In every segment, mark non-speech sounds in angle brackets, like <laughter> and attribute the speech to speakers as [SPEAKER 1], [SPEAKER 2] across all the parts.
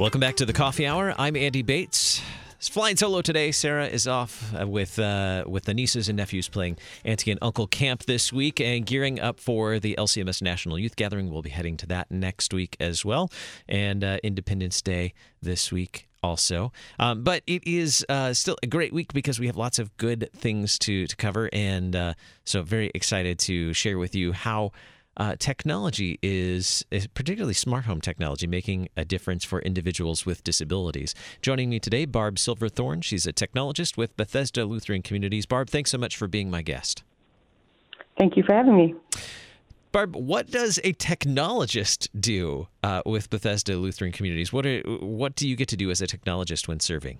[SPEAKER 1] Welcome back to the Coffee Hour. I'm Andy Bates. It's flying solo today. Sarah is off uh, with uh, with the nieces and nephews playing Auntie and Uncle Camp this week and gearing up for the LCMS National Youth Gathering. We'll be heading to that next week as well, and uh, Independence Day this week also. Um, but it is uh, still a great week because we have lots of good things to to cover, and uh, so very excited to share with you how uh, technology is, is, particularly smart home technology, making a difference for individuals with disabilities. Joining me today, Barb Silver-Thorn. She's a technologist with Bethesda Lutheran Communities. Barb, thanks so much for being my guest.
[SPEAKER 2] Thank you for having me.
[SPEAKER 1] Barb, what does a technologist do uh, with Bethesda Lutheran Communities? What are, what do you get to do as a technologist when serving?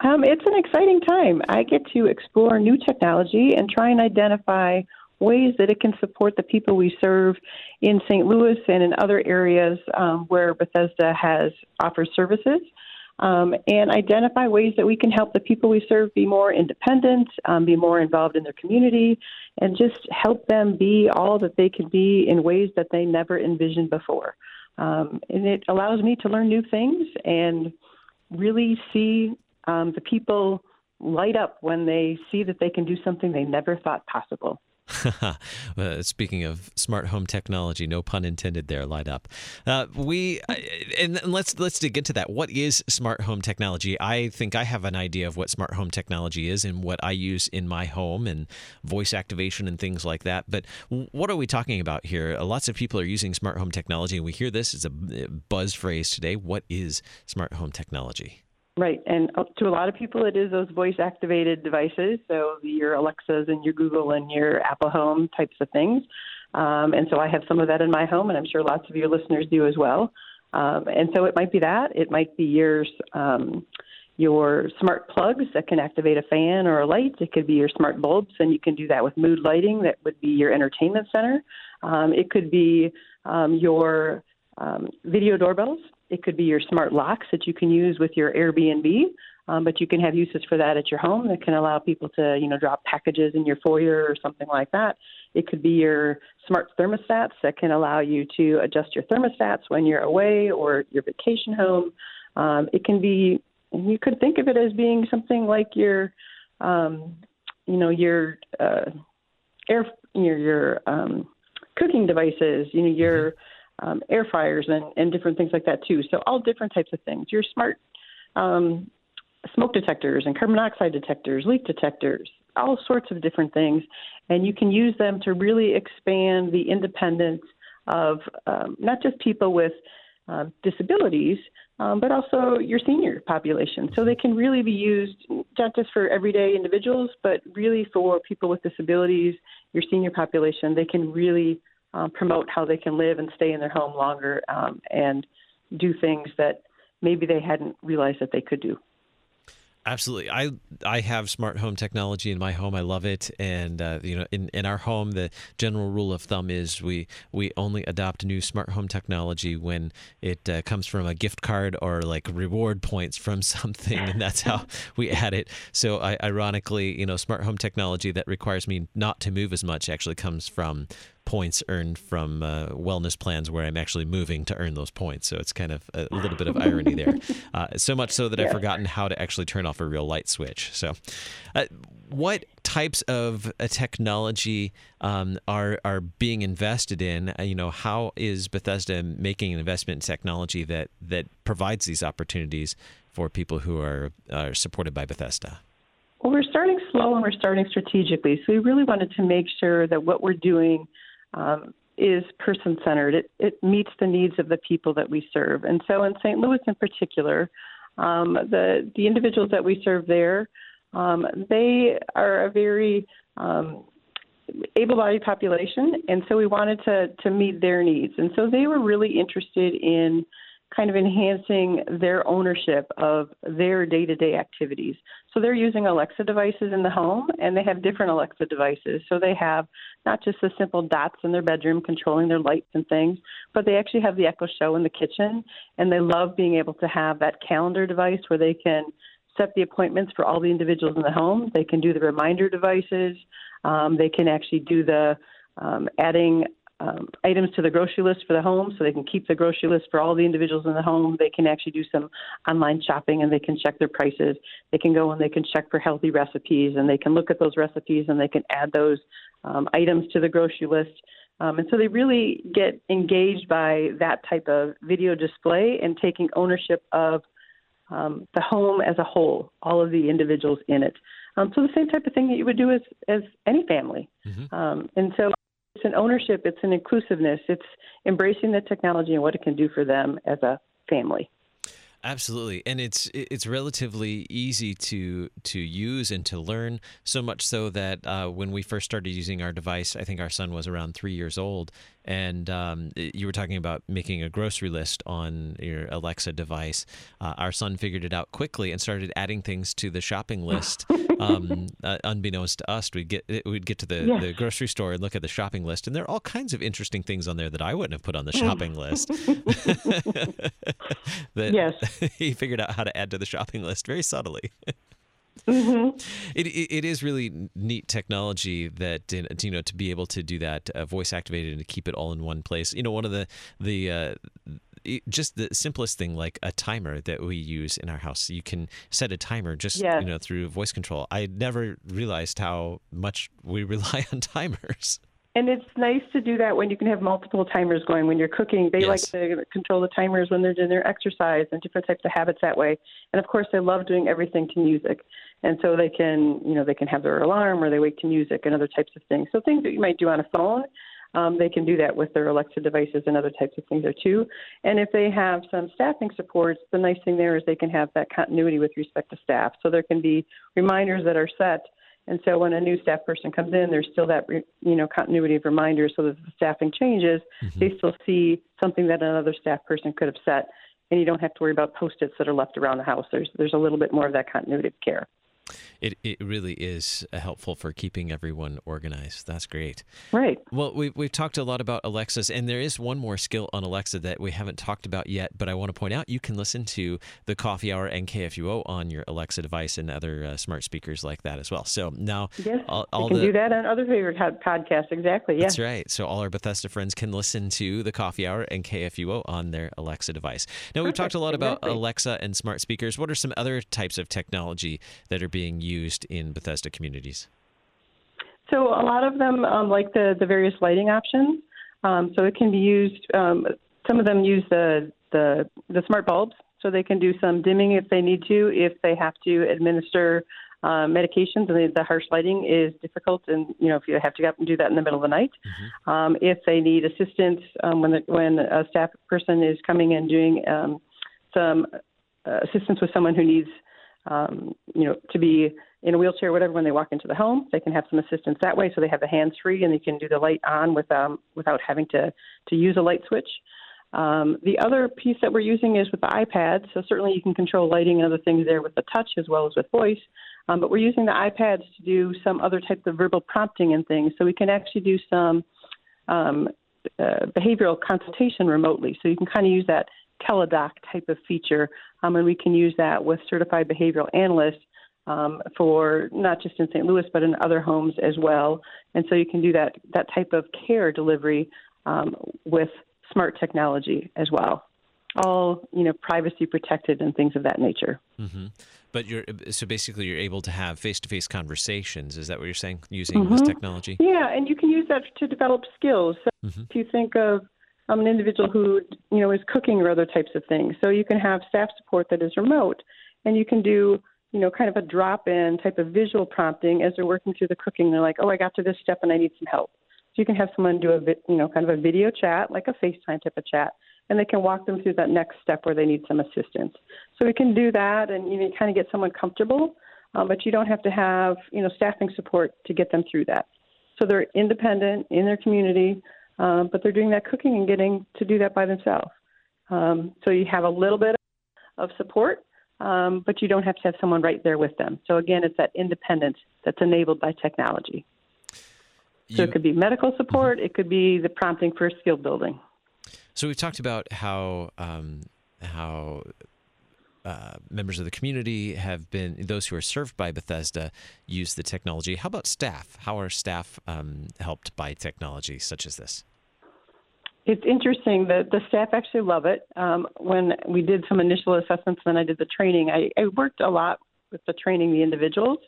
[SPEAKER 2] Um, it's an exciting time. I get to explore new technology and try and identify ways that it can support the people we serve in St. Louis and in other areas um, where Bethesda has offers services. Um, and identify ways that we can help the people we serve be more independent, um, be more involved in their community, and just help them be all that they can be in ways that they never envisioned before. Um, and it allows me to learn new things and really see um, the people light up when they see that they can do something they never thought possible. <laughs>
[SPEAKER 1] speaking of smart home technology, no pun intended there. Light up. Uh, we and let's let's dig into that. What is smart home technology? I think I have an idea of what smart home technology is and what I use in my home and voice activation and things like that. But what are we talking about here? Uh, lots of people are using smart home technology, and we hear this as a buzz phrase today. What is smart home technology?
[SPEAKER 2] Right, and uh, to a lot of people, it is those voice-activated devices, so your Alexas and your Google and your Apple Home types of things. Um, and so I have some of that in my home, and I'm sure lots of your listeners do as well. Um, and so it might be that, it might be your um, your smart plugs that can activate a fan or a light. It could be your smart bulbs, and you can do that with mood lighting. That would be your entertainment center. Um, it could be um, your um, video doorbells it could be your smart locks that you can use with your Airbnb, um, but you can have uses for that at your home that can allow people to, you know, drop packages in your foyer or something like that. It could be your smart thermostats that can allow you to adjust your thermostats when you're away or your vacation home. Um, it can be, you could think of it as being something like your, um, you know, your uh, air, your your um, cooking devices. You know, your mm-hmm um, air fryers and, and different things like that too. So all different types of things. Your smart um, smoke detectors and carbon monoxide detectors, leak detectors, all sorts of different things, and you can use them to really expand the independence of um, not just people with uh, disabilities, um, but also your senior population. So they can really be used not just for everyday individuals, but really for people with disabilities, your senior population. They can really uh, promote how they can live and stay in their home longer um, and do things that maybe they hadn't realized that they could do.
[SPEAKER 1] Absolutely, I I have smart home technology in my home. I love it, and uh, you know, in, in our home, the general rule of thumb is we we only adopt new smart home technology when it uh, comes from a gift card or like reward points from <laughs> something, and that's how we add it. So, I, ironically, you know, smart home technology that requires me not to move as much actually comes from points earned from uh, wellness plans where I'm actually moving to earn those points. So it's kind of a little bit of irony there. <laughs> Uh, so much so that yeah. I've forgotten how to actually turn off a real light switch. So, uh, what types of uh, technology um, are are being invested in? Uh, you know, how is Bethesda making an investment in technology that that provides these opportunities for people who are, are supported by Bethesda?
[SPEAKER 2] Well, we're starting slow and we're starting strategically. So we really wanted to make sure that what we're doing um, is person centered. It, it meets the needs of the people that we serve. And so in St. Louis in particular, um, the, the individuals that we serve there, um, they are a very um, able bodied population. And so we wanted to, to meet their needs. And so they were really interested in kind of enhancing their ownership of their day to day activities. So they're using Alexa devices in the home and they have different Alexa devices. So they have not just the simple dots in their bedroom controlling their lights and things, but they actually have the Echo Show in the kitchen and they love being able to have that calendar device where they can set the appointments for all the individuals in the home. They can do the reminder devices. Um, they can actually do the um, adding um, items to the grocery list for the home so they can keep the grocery list for all the individuals in the home. They can actually do some online shopping and they can check their prices. They can go and they can check for healthy recipes and they can look at those recipes and they can add those um, items to the grocery list. Um, and so they really get engaged by that type of video display and taking ownership of um, the home as a whole, all of the individuals in it. Um, so the same type of thing that you would do as as any family. Mm-hmm. Um, and so it's an ownership, it's an inclusiveness, it's embracing the technology and what it can do for them as a family.
[SPEAKER 1] Absolutely, and it's it's relatively easy to to use and to learn. So much so that uh, when we first started using our device, I think our son was around three years old, and um, you were talking about making a grocery list on your Alexa device. Uh, our son figured it out quickly and started adding things to the shopping list. <laughs> um, uh, unbeknownst to us, we'd get we'd get to the, yes. the grocery store and look at the shopping list, and there are all kinds of interesting things on there that I wouldn't have put on the shopping list. <laughs> <laughs> that yes. he figured out how to add to the shopping list very subtly. Mm-hmm. It, it, it is really neat technology that you know to be able to do that uh, voice activated and to keep it all in one place. You know, one of the the uh, just the simplest thing like a timer that we use in our house. You can set a timer just yes. you know through voice control. I never realized how much we <laughs> rely on timers.
[SPEAKER 2] And it's nice to do that when you can have multiple timers going. When you're cooking, they yes. like to control the timers when they're doing their exercise and different types of habits that way. And of course, they love doing everything to music. And so they can, you know, they can have their alarm or they wake to music and other types of things. So things that you might do on a phone, um, they can do that with their Alexa devices and other types of things there too. And if they have some staffing supports, the nice thing there is they can have that continuity with respect to staff. So there can be reminders that are set and so when a new staff person comes in, there's still that you know continuity of reminders, so that the staffing changes, mm-hmm. they still see something that another staff person could have set, and you don't have to worry about post-its that are left around the house. There's there's a little bit more of that continuity of care
[SPEAKER 1] it, it really is helpful for keeping everyone organized. That's great.
[SPEAKER 2] Right.
[SPEAKER 1] Well, we've, we've talked a lot about Alexas, and there is one more skill on Alexa that we haven't talked about yet, but I want to point out you can listen to the Coffee Hour and KFUO on your Alexa device and other uh, smart speakers like that as well. So now,
[SPEAKER 2] yes, all, all you can the, do that on other favorite podcasts. Exactly. Yeah.
[SPEAKER 1] That's right. So all our Bethesda friends can listen to the Coffee Hour and KFUO on their Alexa device. Now, we've talked a lot exactly. about Alexa and smart speakers. What are some other types of technology that are being used? used in Bethesda communities?
[SPEAKER 2] So a lot of them, um, like the the various lighting options. Um, so it can be used. Um, some of them use the, the the smart bulbs, so they can do some dimming if they need to. If they have to administer uh, medications and the, the, harsh lighting is difficult, and you know if you have to get up and do that in the middle of the night. Mm-hmm. Um, if they need assistance um, when the, when a staff person is coming and doing um, some uh, assistance with someone who needs um, you know to be in a wheelchair or whatever when they walk into the home. They can have some assistance that way, so they have the hands free and they can do the light on with, um, without having to, to use a light switch. Um, the other piece that we're using is with the iPad. So certainly you can control lighting and other things there with the touch as well as with voice. Um, but we're using the iPads to do some other type of verbal prompting and things. So we can actually do some um, uh, behavioral consultation remotely. So you can kind of use that teledoc type of feature, um, and we can use that with certified behavioral analysts um, for not just in St. Louis but in other homes as well. And so you can do that that type of care delivery um, with smart technology as well. All you know, privacy protected and things of that nature.
[SPEAKER 1] Mm-hmm. But you're so basically you're able to have face-to-face conversations. Is that what you're saying using mm-hmm. this technology?
[SPEAKER 2] Yeah, and you can use that to develop skills. So mm-hmm. if you think of um, an individual who you know is cooking or other types of things, so you can have staff support that is remote, and you can do you know, kind of a drop in type of visual prompting as they're working through the cooking. They're like, oh, I got to this step and I need some help. So you can have someone do a, you know, kind of a video chat, like a FaceTime type of chat, and they can walk them through that next step where they need some assistance. So we can do that and, you know, kind of get someone comfortable, um, but you don't have to have, you know, staffing support to get them through that. So they're independent in their community, um, but they're doing that cooking and getting to do that by themselves. Um, so you have a little bit of support, um, but you don't have to have someone right there with them. So again, it's that independence that's enabled by technology. So you, it could be medical support, it could be the prompting for skill building.
[SPEAKER 1] So we've talked about how um, how uh, members of the community have been those who are served by Bethesda use the technology. How about staff? How are staff um, helped by technology such as this?
[SPEAKER 2] It's interesting that the staff actually love it. Um, when we did some initial assessments, then I did the training. I, I worked a lot with the training the individuals,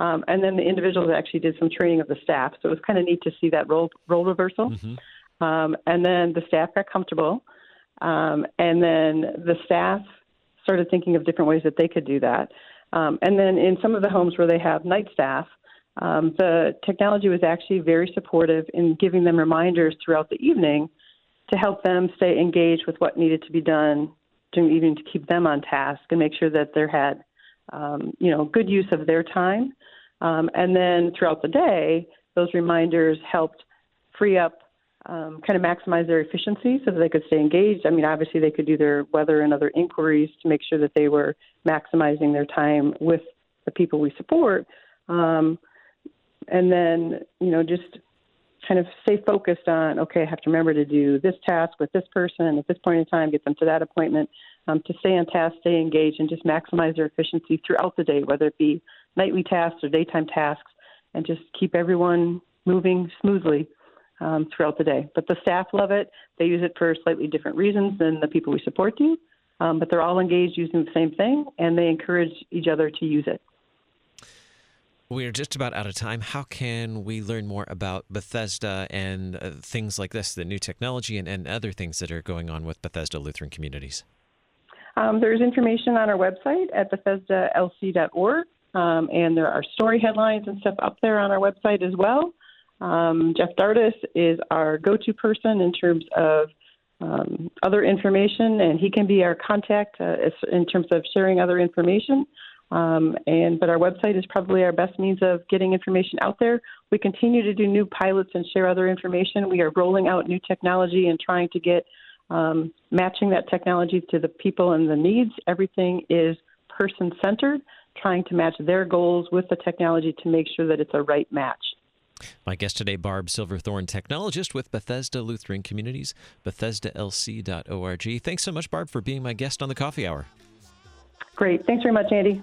[SPEAKER 2] um, and then the individuals actually did some training of the staff. So it was kind of neat to see that role role reversal. Mm-hmm. Um, and then the staff got comfortable, um, and then the staff started thinking of different ways that they could do that. Um, and then in some of the homes where they have night staff, um, the technology was actually very supportive in giving them reminders throughout the evening to help them stay engaged with what needed to be done during the evening to keep them on task and make sure that they had, um, you know, good use of their time. Um, and then throughout the day, those reminders helped free up, um, kind of maximize their efficiency so that they could stay engaged. I mean, obviously, they could do their weather and other inquiries to make sure that they were maximizing their time with the people we support. Um, and then, you know, just kind of stay focused on okay, I have to remember to do this task with this person at this point in time, get them to that appointment, um, to stay on task, stay engaged, and just maximize their efficiency throughout the day, whether it be nightly tasks or daytime tasks, and just keep everyone moving smoothly um, throughout the day. But the staff love it. They use it for slightly different reasons than the people we support do, um, but they're all engaged using the same thing, and they encourage each other to use it.
[SPEAKER 1] We're just about out of time. How can we learn more about Bethesda and uh, things like this, the new technology and, and other things that are going on with Bethesda Lutheran communities?
[SPEAKER 2] Um, there's information on our website at BethesdaLC.org, um, and there are story headlines and stuff up there on our website as well. Um, Jeff Dardis is our go to person in terms of um, other information, and he can be our contact uh, in terms of sharing other information. Um, and but our website is probably our best means of getting information out there. We continue to do new pilots and share other information. We are rolling out new technology and trying to get um, matching that technology to the people and the needs. Everything is person centered, trying to match their goals with the technology to make sure that it's a right match.
[SPEAKER 1] My guest today, Barb Silver-Thorn, technologist with Bethesda Lutheran Communities, BethesdaLC.org. Thanks so much, Barb, for being my guest on the Coffee Hour.
[SPEAKER 2] Great. Thanks very much, Andy.